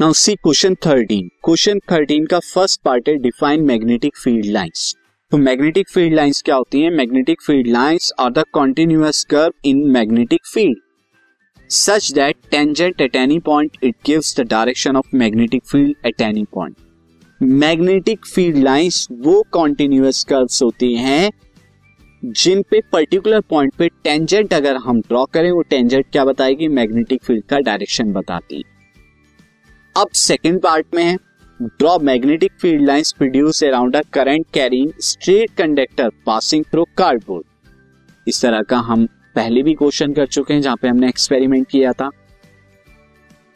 Now see question thirteen question thirteen का first part है define magnetic field lines तो magnetic field lines क्या होती हैं? Magnetic field lines are the continuous curve in magnetic field such that tangent at any point it gives the direction of magnetic field at any point magnetic field lines वो continuous curves होती हैं, जिन पे particular point पे tangent अगर हम draw करें, वो tangent क्या बताएगी? मैग्नेटिक फ़ील्ड का डायरेक्शन बताती है। अब सेकेंड पार्ट में है। Draw magnetic field lines produce around a current carrying straight conductor passing through cardboard इस तरह का हम पहले भी क्वेश्चन कर चुके हैं, जहाँ पे हमने एक्सपेरिमेंट किया था।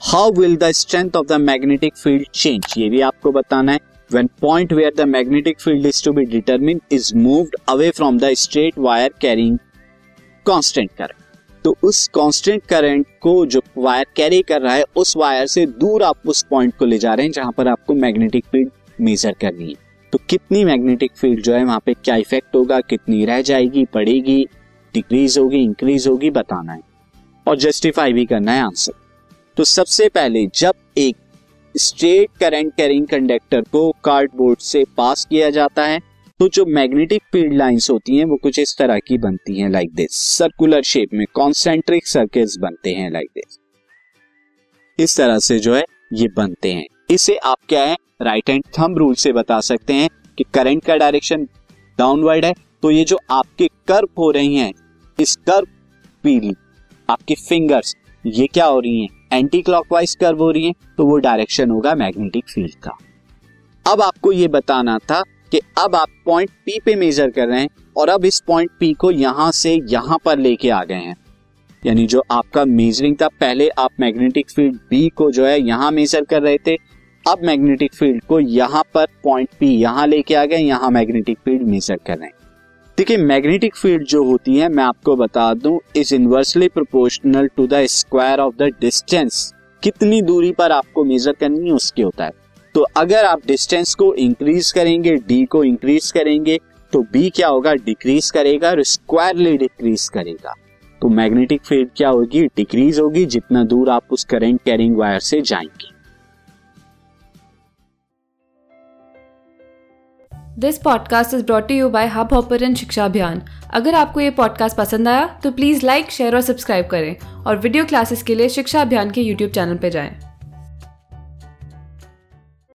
How will the strength of the magnetic field change ये भी आपको बताना है। When point where the magnetic field is to be determined is moved away from the straight wire carrying constant current तो उस कांस्टेंट करंट को जो wire carry कर रहा है, उस वायर से दूर आप उस पॉइंट को ले जा रहे हैं जहाँ पर आपको मैग्नेटिक फ़ील्ड मेजर करनी है। तो कितनी मैग्नेटिक फ़ील्ड जो है, वहाँ पे क्या इफ़ेक्ट होगा, कितनी रह जाएगी, बढ़ेगी डिक्रीज होगी इंक्रीज होगी, बताना है। और जस्टिफाई भी करना है आंसर तो सबसे पहले जब एक स्ट्रेट करंट कैरिंग कंडक्टर को कार्डबोर्ड से पास किया जाता है तो जो मैग्नेटिक फ़ील्ड लाइंस होती हैं, वो कुछ इस तरह की बनती हैं लाइक दिस सर्कुलर शेप में कॉन्सेंट्रिक सर्कल्स बनते हैं लाइक दिस इस तरह से जो है, ये बनते हैं। इसे आप क्या है राइट हैंड थंब रूल से बता सकते हैं कि करंट का डायरेक्शन डाउनवर्ड है। तो ये जो आपके कर्व हो रही हैं, इस कर्व फ़ील्ड आपके फिंगर्स ये क्या हो रही हैं एंटी क्लॉकवाइज कर्व हो रही हैं तो वो डायरेक्शन होगा मैग्नेटिक फ़ील्ड का। अब आपको ये बताना था कि अब आप पॉइंट पी पे मेजर कर रहे हैं और अब इस पॉइंट पी को यहाँ से यहाँ पर लेके आ गए हैं। यानी जो आपका मेजरिंग था, पहले आप मैग्नेटिक फ़ील्ड बी को जो है यहाँ मेजर कर रहे थे, अब मैग्नेटिक फ़ील्ड को यहाँ पर पॉइंट पी यहाँ लेके आ गए, यहाँ मैग्नेटिक फ़ील्ड मेजर कर रहे हैं। देखिए मैग्नेटिक फ़ील्ड जो होती है, मैं आपको बता दूँ is inversely proportional to the square of the distance कितनी दूरी पर आपको मेजर करनी है, उसके होता है। तो अगर आप डिस्टेंस को इंक्रीज करेंगे डी को इंक्रीज करेंगे तो बी क्या होगा? डिक्रीज करेगा और स्क्वायरली डिक्रीज करेगा। तो मैग्नेटिक फ़ील्ड क्या होगी? डिक्रीज होगी जितना दूर आप उस करंट कैरिंग वायर से जाएँगे। This podcast is brought you by Hubhopper शिक्षा अभियान अगर आपको ये पॉडकास्ट पसंद आया तो प्लीज़ लाइक शेयर और सब्सक्राइब करें। और वीडियो क्लासेस के लिए शिक्षा अभियान के यूट्यूब चैनल पर जाएँ।